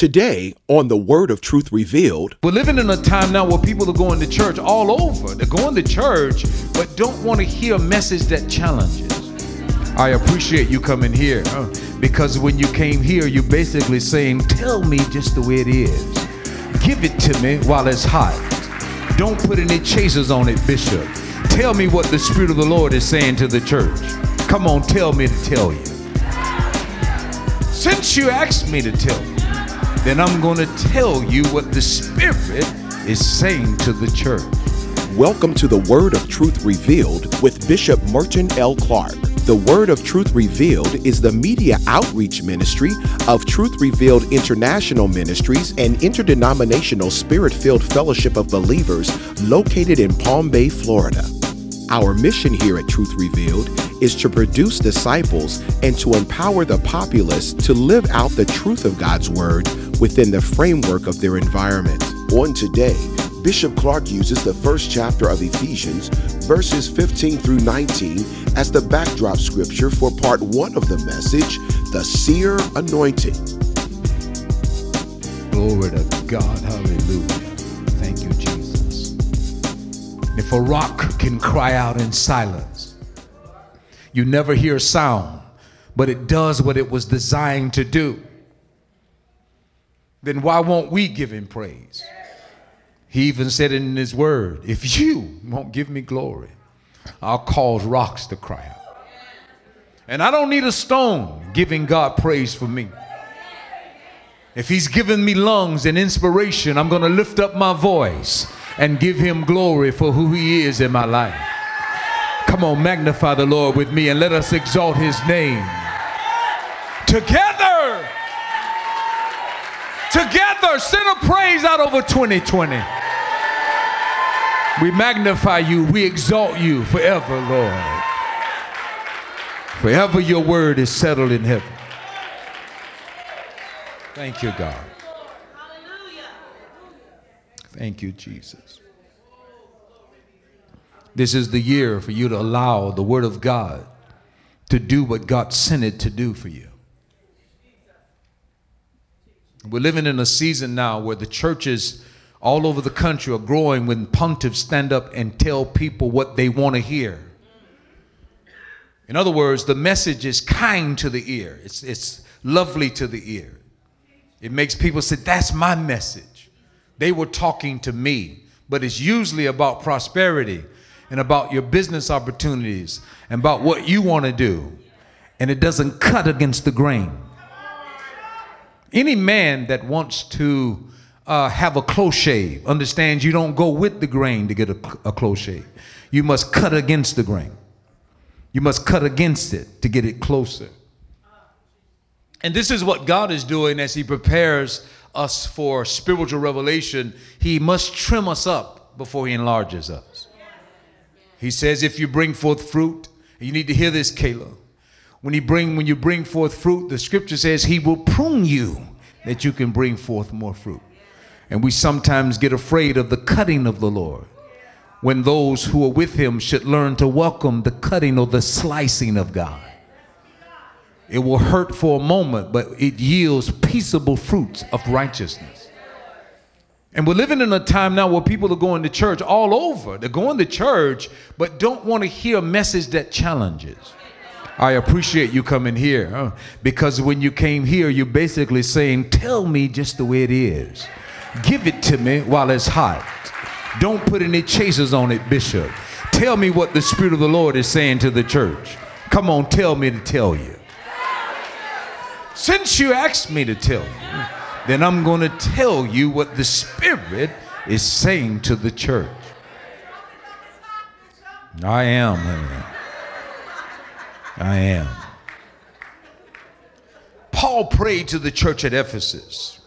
Today, on the Word of Truth Revealed, We're living in a time now where people are going to church all over. They're going to church, but don't want to hear a message that challenges. I appreciate you coming here because when you came here, you're basically saying, Tell me just the way it is. Give it to me while it's hot. Don't put any chasers on it, Bishop. Tell me what the Spirit of the Lord is saying to the church. Come on, tell me to tell you. Since you asked me to tell you, then I'm going to tell you what the Spirit is saying to the church. welcome to the Word of Truth Revealed with Bishop Merton L. Clark. The Word of Truth Revealed is the media outreach ministry of Truth Revealed International Ministries and interdenominational spirit filled fellowship of believers located in Palm Bay, Florida. Our mission here at Truth Revealed is to produce disciples and to empower the populace to live out the truth of God's Word within the framework of their environment. On today, Bishop Clark uses the first chapter of Ephesians, verses 15 through 19, as the backdrop scripture for part one of the message, The Seer Anointing. Glory to God. Hallelujah. Thank you, Jesus. If a rock can cry out in silence, you never hear sound, but it does what it was designed to do, then why won't we give him praise? He even said it in his word if you won't give me glory, I'll cause rocks to cry out. And I don't need a stone giving God praise for me. If he's given me lungs and inspiration, I'm going to lift up my voice and give him glory for who he is in my life. Come on, magnify the Lord with me and let us exalt his name. Together, together, send a praise out over 2020. We magnify you, we exalt you forever, Lord. Forever your word is settled in heaven. Thank you, God. Thank you, Jesus. This is the year for you to allow the Word of God to do what God sent it to do for you. We're living in a season now where the churches all over the country are growing when pontiffs stand up and tell people what they want to hear. In other words, the message is kind to the ear, it's, it's lovely to the ear. It makes people say, That's my message. They were talking to me, but it's usually about prosperity and about your business opportunities and about what you want to do. And it doesn't cut against the grain. Any man that wants to uh, have a close shave understands you don't go with the grain to get a, a close shave. You must cut against the grain. You must cut against it to get it closer. And this is what God is doing as He prepares us for spiritual revelation. He must trim us up before He enlarges us. He says, if you bring forth fruit, you need to hear this, Kayla. When you bring when you bring forth fruit, the scripture says He will prune you that you can bring forth more fruit. And we sometimes get afraid of the cutting of the Lord when those who are with Him should learn to welcome the cutting or the slicing of God. It will hurt for a moment, but it yields peaceable fruits of righteousness. And we're living in a time now where people are going to church all over. They're going to church, but don't want to hear a message that challenges. I appreciate you coming here huh? because when you came here, you're basically saying, Tell me just the way it is. Give it to me while it's hot. Don't put any chasers on it, Bishop. Tell me what the Spirit of the Lord is saying to the church. Come on, tell me to tell you. Since you asked me to tell you, then I'm going to tell you what the Spirit is saying to the church. I am, honey. I am. Paul prayed to the church at Ephesus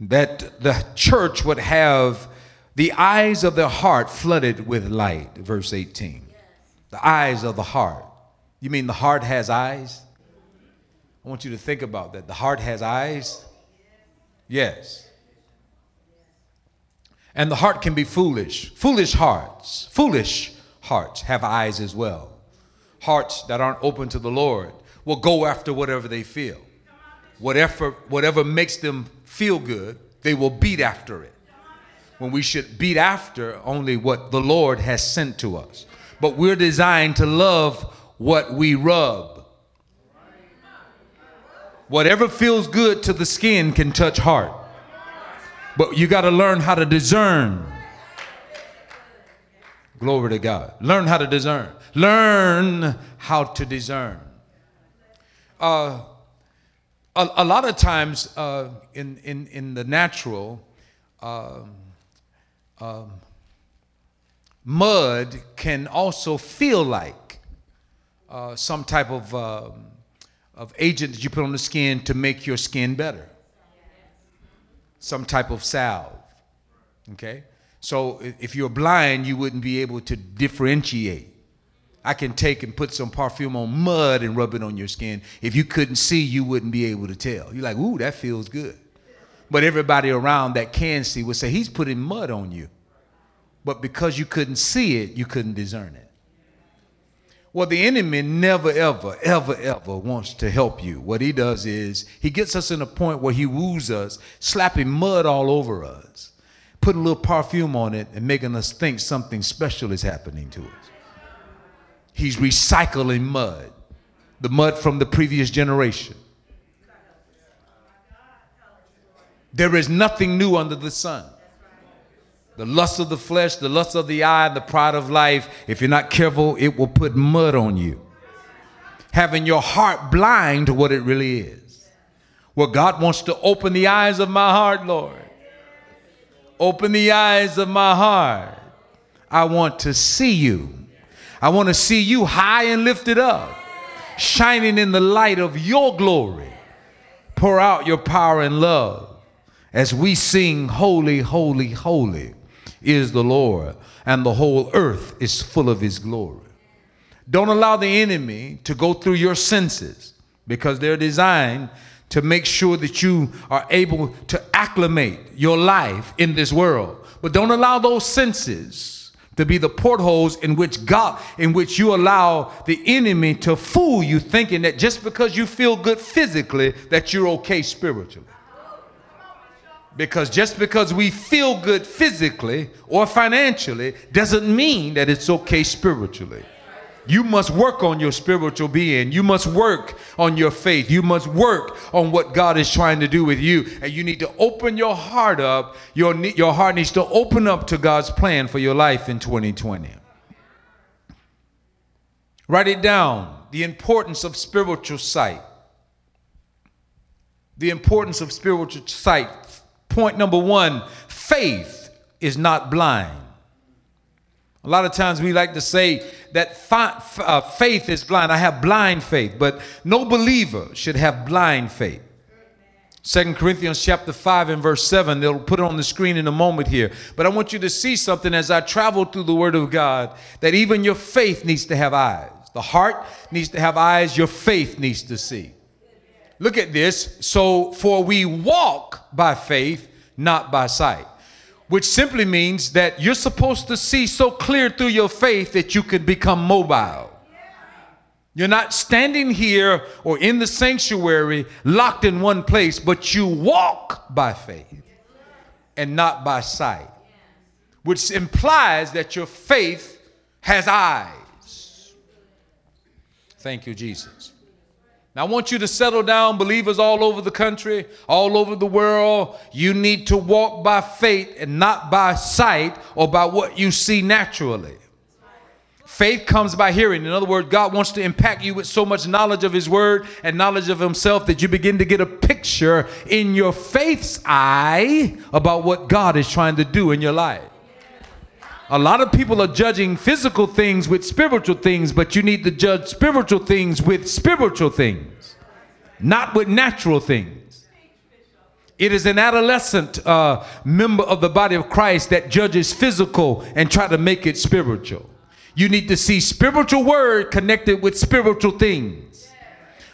that the church would have the eyes of their heart flooded with light. Verse 18. The eyes of the heart. You mean the heart has eyes? I want you to think about that. The heart has eyes? Yes. And the heart can be foolish. Foolish hearts, foolish hearts have eyes as well. Hearts that aren't open to the Lord will go after whatever they feel. Whatever, whatever makes them feel good, they will beat after it. When we should beat after only what the Lord has sent to us. But we're designed to love what we rub. Whatever feels good to the skin can touch heart. But you got to learn how to discern. Glory to God. Learn how to discern. Learn how to discern. Uh, a, a, lot of times uh, in, in, in the natural, um, um, mud can also feel like uh, some type of, um, of agent that you put on the skin to make your skin better. Some type of salve. Okay? So if you're blind, you wouldn't be able to differentiate. I can take and put some perfume on mud and rub it on your skin. If you couldn't see, you wouldn't be able to tell. You're like, ooh, that feels good. But everybody around that can see would say, he's putting mud on you. But because you couldn't see it, you couldn't discern it. Well, the enemy never, ever, ever, ever wants to help you. What he does is he gets us in a point where he woos us, slapping mud all over us putting a little perfume on it and making us think something special is happening to us. He's recycling mud, the mud from the previous generation. There is nothing new under the sun. The lust of the flesh, the lust of the eye, the pride of life, if you're not careful, it will put mud on you. Having your heart blind to what it really is. Well, God wants to open the eyes of my heart, Lord. Open the eyes of my heart. I want to see you. I want to see you high and lifted up, shining in the light of your glory. Pour out your power and love as we sing, Holy, Holy, Holy is the Lord, and the whole earth is full of his glory. Don't allow the enemy to go through your senses because they're designed to make sure that you are able to acclimate your life in this world. But don't allow those senses to be the portholes in which God, in which you allow the enemy to fool you, thinking that just because you feel good physically, that you're okay spiritually. Because just because we feel good physically or financially doesn't mean that it's okay spiritually. You must work on your spiritual being. You must work on your faith. You must work on what God is trying to do with you. And you need to open your heart up. Your, your heart needs to open up to God's plan for your life in 2020. Write it down the importance of spiritual sight. The importance of spiritual sight. Point number one faith is not blind. A lot of times we like to say that uh, faith is blind. I have blind faith, but no believer should have blind faith. Second Corinthians chapter 5 and verse 7. They'll put it on the screen in a moment here. But I want you to see something as I travel through the Word of God that even your faith needs to have eyes. The heart needs to have eyes, your faith needs to see. Look at this. So, for we walk by faith, not by sight which simply means that you're supposed to see so clear through your faith that you can become mobile. You're not standing here or in the sanctuary locked in one place, but you walk by faith and not by sight, which implies that your faith has eyes. Thank you, Jesus. Now, I want you to settle down, believers all over the country, all over the world. You need to walk by faith and not by sight or by what you see naturally. Faith comes by hearing. In other words, God wants to impact you with so much knowledge of His Word and knowledge of Himself that you begin to get a picture in your faith's eye about what God is trying to do in your life. A lot of people are judging physical things with spiritual things, but you need to judge spiritual things with spiritual things, not with natural things. It is an adolescent uh, member of the body of Christ that judges physical and try to make it spiritual. You need to see spiritual word connected with spiritual things.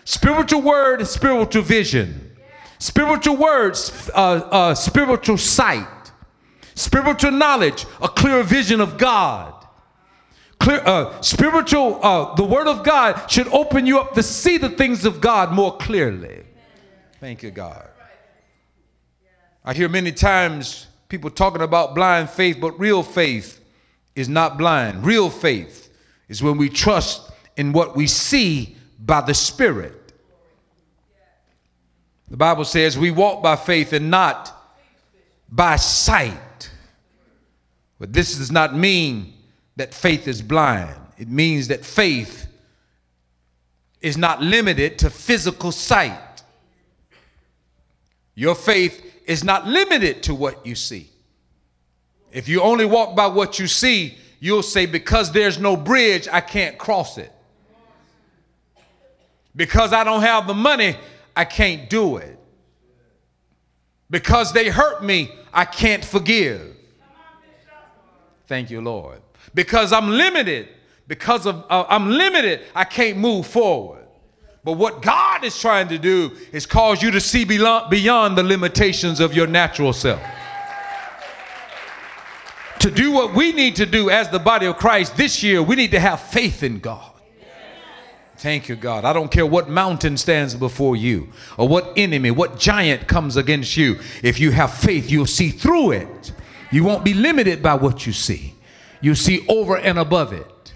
Spiritual word, spiritual vision. Spiritual words, uh, uh, spiritual sight spiritual knowledge, a clear vision of God. Clear, uh, spiritual, uh, the Word of God should open you up to see the things of God more clearly. Thank you, God. I hear many times people talking about blind faith, but real faith is not blind. Real faith is when we trust in what we see by the Spirit. The Bible says we walk by faith and not by sight. But this does not mean that faith is blind. It means that faith is not limited to physical sight. Your faith is not limited to what you see. If you only walk by what you see, you'll say, Because there's no bridge, I can't cross it. Because I don't have the money, I can't do it. Because they hurt me, I can't forgive. Thank you, Lord. Because I'm limited, because of uh, I'm limited, I can't move forward. But what God is trying to do is cause you to see beyond the limitations of your natural self. To do what we need to do as the body of Christ this year, we need to have faith in God. Thank you, God. I don't care what mountain stands before you or what enemy, what giant comes against you. If you have faith, you'll see through it. You won't be limited by what you see. You see over and above it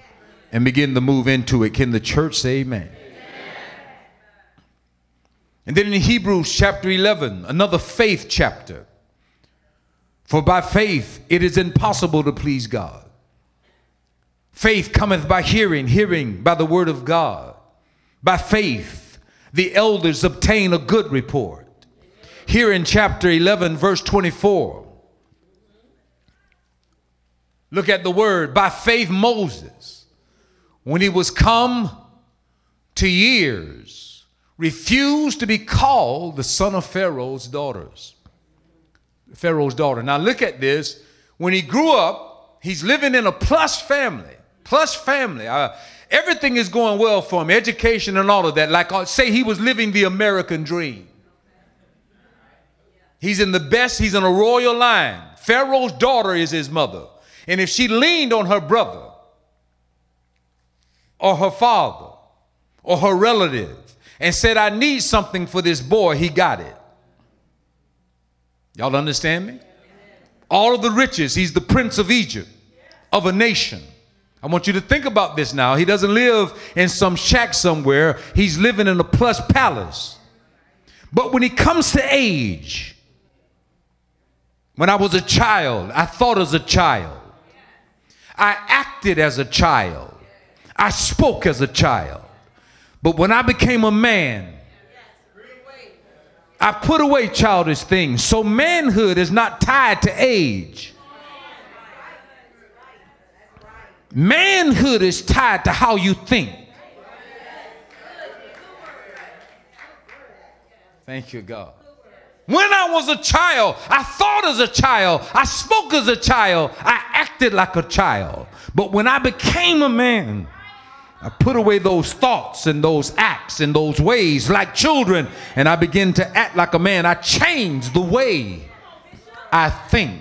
and begin to move into it. Can the church say amen? And then in Hebrews chapter 11, another faith chapter. For by faith it is impossible to please God. Faith cometh by hearing, hearing by the word of God. By faith the elders obtain a good report. Here in chapter 11, verse 24, look at the word. By faith, Moses, when he was come to years, refused to be called the son of Pharaoh's daughters. Pharaoh's daughter. Now look at this. When he grew up, he's living in a plus family. Plus family. Uh, everything is going well for him, education and all of that. Like uh, say he was living the American dream. He's in the best, he's in a royal line. Pharaoh's daughter is his mother. And if she leaned on her brother or her father or her relative and said, I need something for this boy, he got it. Y'all understand me? All of the riches, he's the prince of Egypt, of a nation. I want you to think about this now. He doesn't live in some shack somewhere, he's living in a plush palace. But when he comes to age, when I was a child, I thought as a child, I acted as a child, I spoke as a child. But when I became a man, I put away childish things. So manhood is not tied to age. Manhood is tied to how you think. Thank you, God. When I was a child, I thought as a child, I spoke as a child, I acted like a child. But when I became a man, I put away those thoughts and those acts and those ways like children, and I begin to act like a man. I changed the way I think.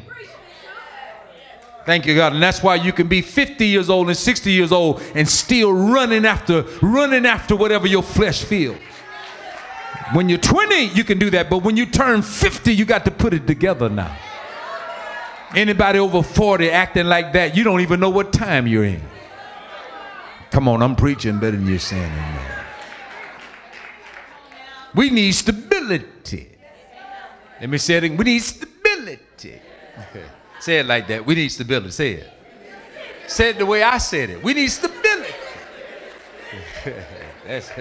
Thank you, God. And that's why you can be 50 years old and 60 years old and still running after, running after whatever your flesh feels. When you're 20, you can do that, but when you turn 50, you got to put it together now. Anybody over 40 acting like that, you don't even know what time you're in. Come on, I'm preaching better than you're saying amen. We need stability. Let me say it again. We need stability. say it like that. We need stability. Say it. Say it the way I said it. We need stability. That's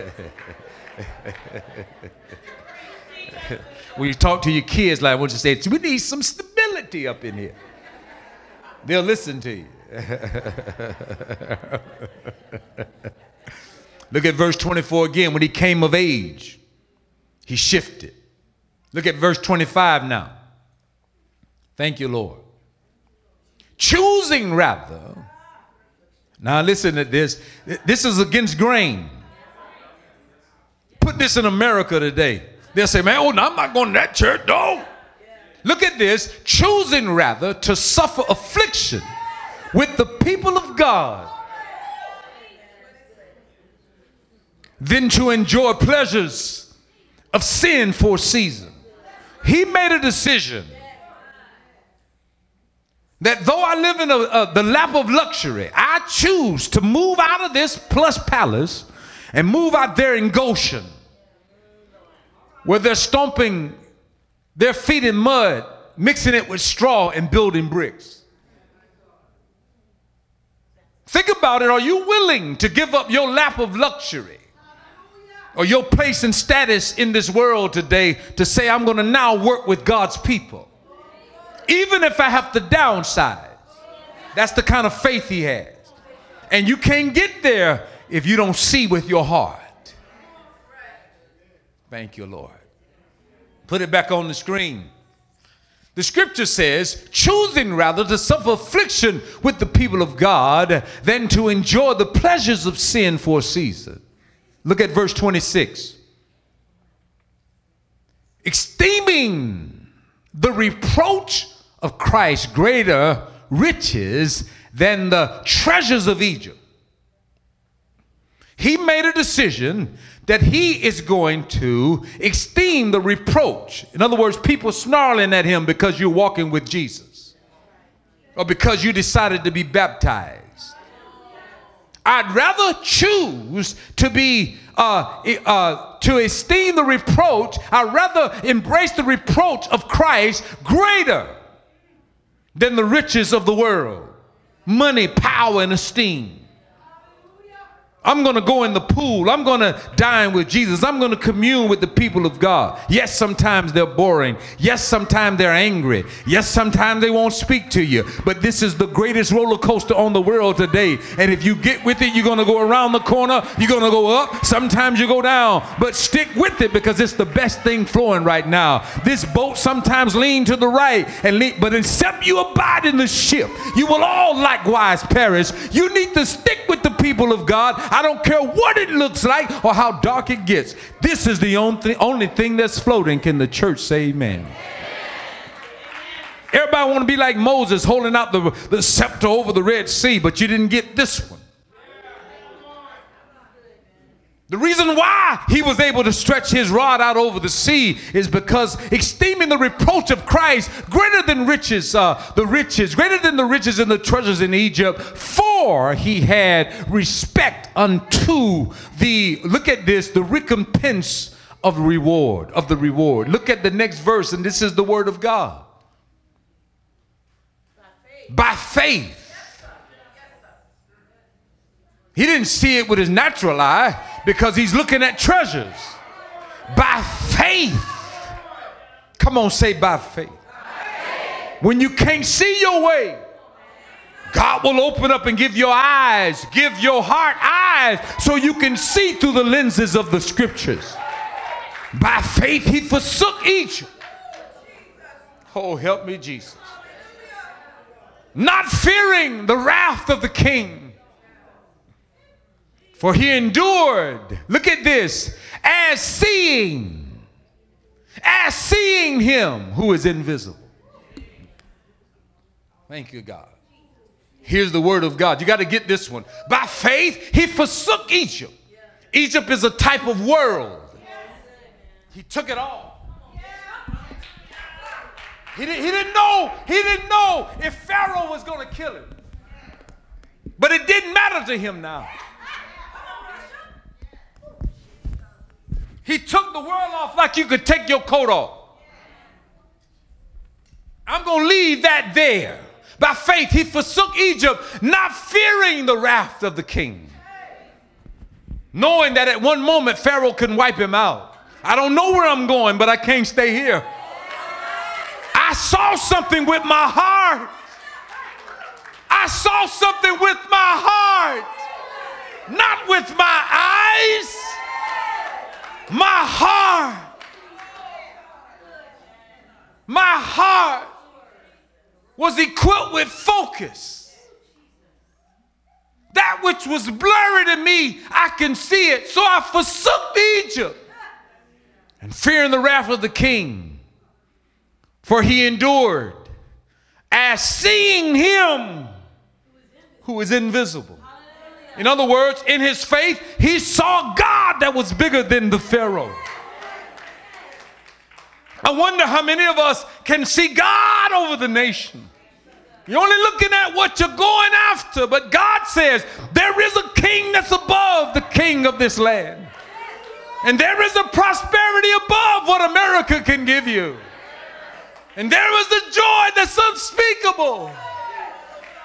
when you talk to your kids, like what you say, we need some stability up in here. They'll listen to you. Look at verse 24 again. When he came of age, he shifted. Look at verse 25 now. Thank you, Lord. Choosing rather. Now listen to this. This is against grain. Put this in America today. They'll say, man, oh, no, I'm not going to that church. No. Look at this. Choosing rather to suffer affliction with the people of God than to enjoy pleasures of sin for a season. He made a decision that though I live in a, a, the lap of luxury, I choose to move out of this plush palace and move out there in Goshen, where they're stomping their feet in mud, mixing it with straw and building bricks. Think about it. Are you willing to give up your lap of luxury or your place and status in this world today to say, I'm going to now work with God's people? even if I have to downsize. That's the kind of faith he has. And you can't get there if you don't see with your heart. Thank you, Lord. Put it back on the screen. The scripture says, choosing rather to suffer affliction with the people of God than to enjoy the pleasures of sin for a season. Look at verse 26. Esteeming the reproach of Christ greater riches than the treasures of Egypt. He made a decision that he is going to esteem the reproach. In other words, people snarling at him because you're walking with Jesus or because you decided to be baptized. I'd rather choose to be uh, uh, to esteem the reproach. I'd rather embrace the reproach of Christ greater than the riches of the world money, power, and esteem. I'm going to go in the pool. I'm going to dine with Jesus. I'm going to commune with the people of God. Yes, sometimes they're boring. Yes, sometimes they're angry. Yes, sometimes they won't speak to you. But this is the greatest roller coaster on the world today. And if you get with it, you're going to go around the corner. You're going to go up. Sometimes you go down. But stick with it because it's the best thing flowing right now. This boat sometimes lean to the right, and lean, but except you abide in the ship, you will all likewise perish. You need to stick with the people of God. I don't care what it looks like or how dark it gets. This is the only, thing that's floating. Can the church say amen? Everybody want to be like Moses holding out the, the scepter over the Red Sea, but you didn't get this one. The reason why he was able to stretch his rod out over the sea is because esteeming the reproach of Christ greater than riches, uh, the riches, greater than the riches and the treasures in Egypt, for he had respect unto the, look at this, the recompense of reward, of the reward. Look at the next verse, and this is the word of God. By faith. By faith he didn't see it with his natural eye because he's looking at treasures. By faith. Come on, say by faith. When you can't see your way, God will open up and give your eyes, give your heart eyes so you can see through the lenses of the scriptures. By faith, he forsook Egypt. Oh, help me, Jesus. Not fearing the wrath of the king for he endured, look at this, as seeing, as seeing him who is invisible. Thank you, God. Here's the word of God. You got to get this one. By faith, he forsook Egypt. Egypt is a type of world. He took it all. He, did, he didn't know, he didn't know if Pharaoh was going to kill him. But it didn't matter to him now. He took the world off like you could take your coat off. I'm going to leave that there. By faith, he forsook Egypt, not fearing the wrath of the king, knowing that at one moment Pharaoh can wipe him out. I don't know where I'm going, but I can't stay here. I saw something with my heart. I saw something with my heart, not with my eyes. My heart, my heart was equipped with focus. That which was blurry to me, I can see it. So I forsook Egypt and fearing the wrath of the king, for he endured as seeing him who is invisible. In other words, in his faith, he saw God that was bigger than the Pharaoh. I wonder how many of us can see God over the nation. You're only looking at what you're going after, but God says there is a king that's above the king of this land. And there is a prosperity above what America can give you. And there is a joy that's unspeakable.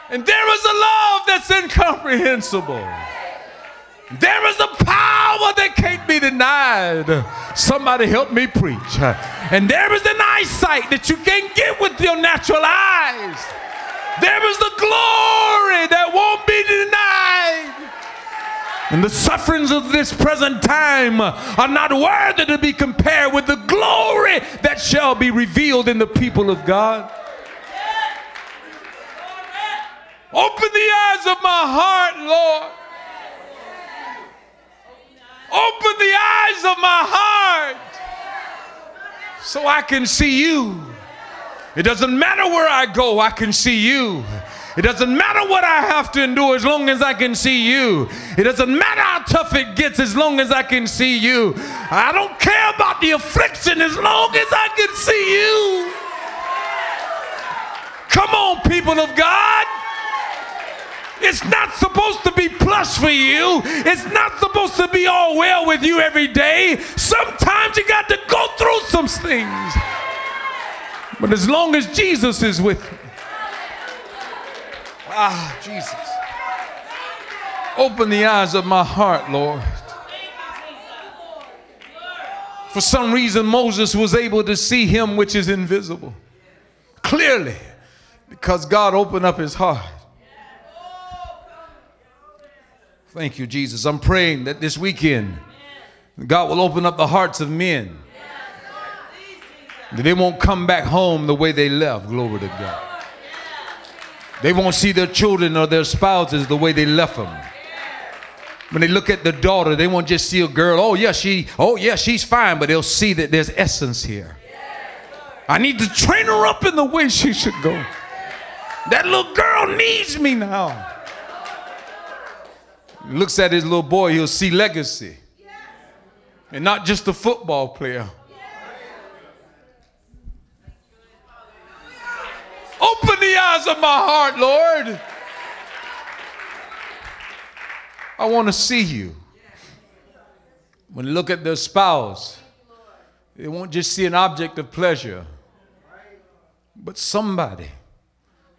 And there is a love that's incomprehensible. There is a power that can't be denied. Somebody help me preach. And there is an eyesight that you can't get with your natural eyes. There is the glory that won't be denied. And the sufferings of this present time are not worthy to be compared with the glory that shall be revealed in the people of God. Open the eyes of my heart, Lord. Open the eyes of my heart so I can see you. It doesn't matter where I go, I can see you. It doesn't matter what I have to endure as long as I can see you. It doesn't matter how tough it gets as long as I can see you. I don't care about the affliction as long as I can see you. Come on, people of God. It's not supposed to be plush for you. It's not supposed to be all well with you every day. Sometimes you got to go through some things. But as long as Jesus is with you, ah, Jesus, open the eyes of my heart, Lord. For some reason, Moses was able to see him which is invisible clearly because God opened up his heart. Thank you, Jesus. I'm praying that this weekend God will open up the hearts of men. That they won't come back home the way they left. Glory to God. They won't see their children or their spouses the way they left them. When they look at the daughter, they won't just see a girl, oh yeah, she, oh yeah, she's fine, but they'll see that there's essence here. I need to train her up in the way she should go. That little girl needs me now looks at his little boy, he'll see legacy. And not just a football player. Open the eyes of my heart, Lord. I want to see you. When they look at their spouse, they won't just see an object of pleasure, but somebody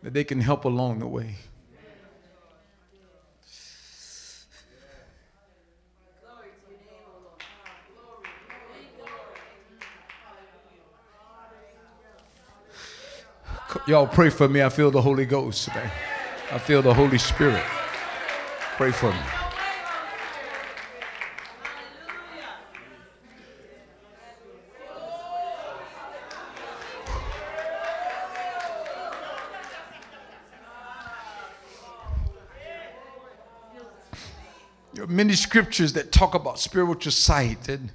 that they can help along the way. Y'all pray for me. I feel the Holy Ghost, man. I feel the Holy Spirit. Pray for me. There are many scriptures that talk about spiritual sight, and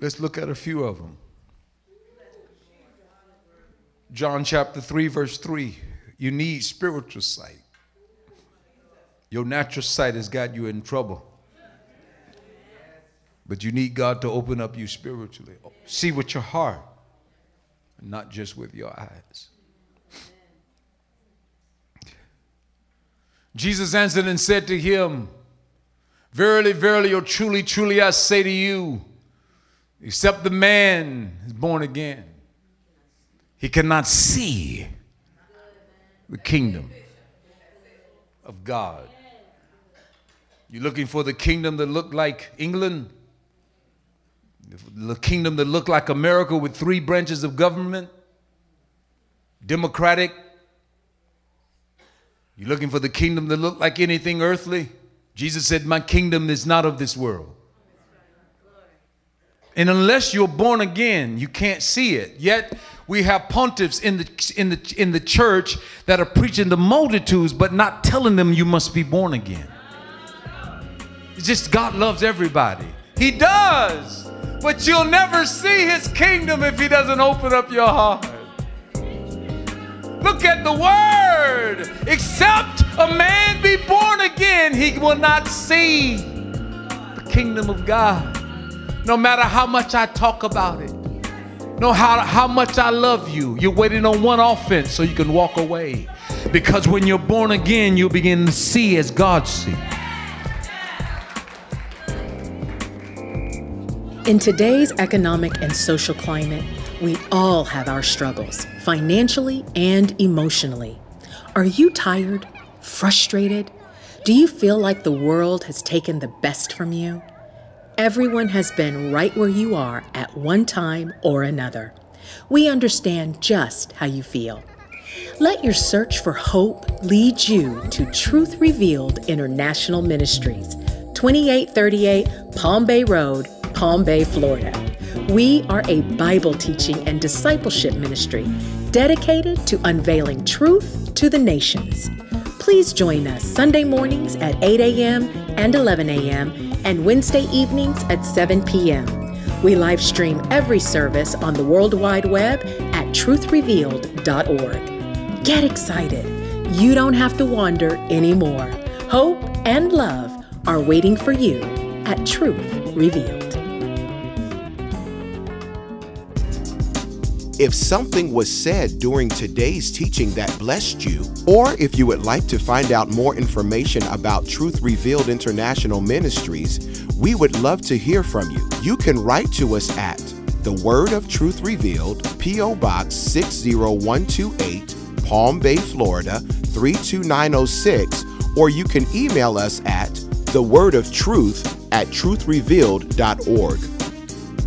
let's look at a few of them. John chapter 3, verse 3. You need spiritual sight. Your natural sight has got you in trouble. But you need God to open up you spiritually. See with your heart, not just with your eyes. Jesus answered and said to him, Verily, verily, or truly, truly, I say to you, except the man is born again, he cannot see the kingdom of God. You're looking for the kingdom that looked like England, the kingdom that looked like America with three branches of government, democratic. You're looking for the kingdom that looked like anything earthly. Jesus said, My kingdom is not of this world. And unless you're born again, you can't see it. Yet we have pontiffs in the, in, the, in the church that are preaching to multitudes, but not telling them you must be born again. It's just God loves everybody. He does. But you'll never see his kingdom if he doesn't open up your heart. Look at the word. Except a man be born again, he will not see the kingdom of God. No matter how much I talk about it, no how, how much I love you, you're waiting on one offense so you can walk away. Because when you're born again, you begin to see as God sees. In today's economic and social climate, we all have our struggles, financially and emotionally. Are you tired? Frustrated? Do you feel like the world has taken the best from you? Everyone has been right where you are at one time or another. We understand just how you feel. Let your search for hope lead you to Truth Revealed International Ministries, 2838 Palm Bay Road, Palm Bay, Florida. We are a Bible teaching and discipleship ministry dedicated to unveiling truth to the nations. Please join us Sunday mornings at 8 a.m. and 11 a.m. and Wednesday evenings at 7 p.m. We live stream every service on the World Wide Web at truthrevealed.org. Get excited. You don't have to wander anymore. Hope and love are waiting for you at Truth Revealed. If something was said during today's teaching that blessed you, or if you would like to find out more information about Truth Revealed International Ministries, we would love to hear from you. You can write to us at The Word of Truth Revealed, P.O. Box 60128, Palm Bay, Florida 32906, or you can email us at The Word of Truth at truthrevealed.org.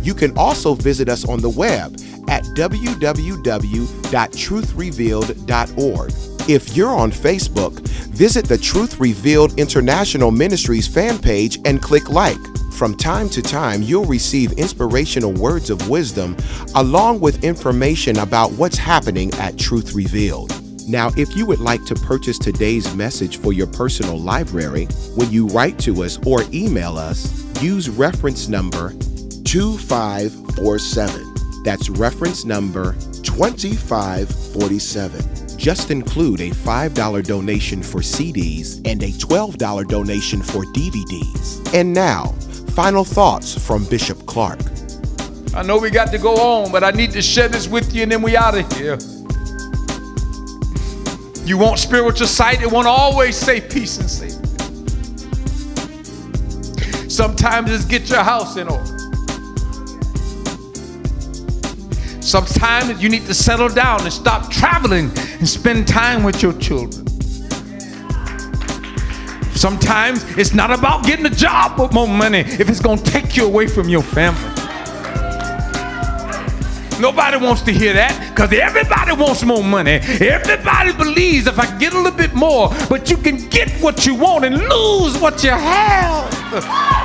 You can also visit us on the web at www.truthrevealed.org. If you're on Facebook, visit the Truth Revealed International Ministries fan page and click like. From time to time, you'll receive inspirational words of wisdom along with information about what's happening at Truth Revealed. Now, if you would like to purchase today's message for your personal library, when you write to us or email us, use reference number 2547. That's reference number 2547. Just include a $5 donation for CDs and a $12 donation for DVDs. And now, final thoughts from Bishop Clark. I know we got to go on, but I need to share this with you and then we out of here. You want spiritual sight, it won't always say peace and safety. Sometimes it's get your house in order. Sometimes you need to settle down and stop traveling and spend time with your children. Sometimes it's not about getting a job with more money if it's going to take you away from your family. Nobody wants to hear that because everybody wants more money. Everybody believes if I get a little bit more, but you can get what you want and lose what you have.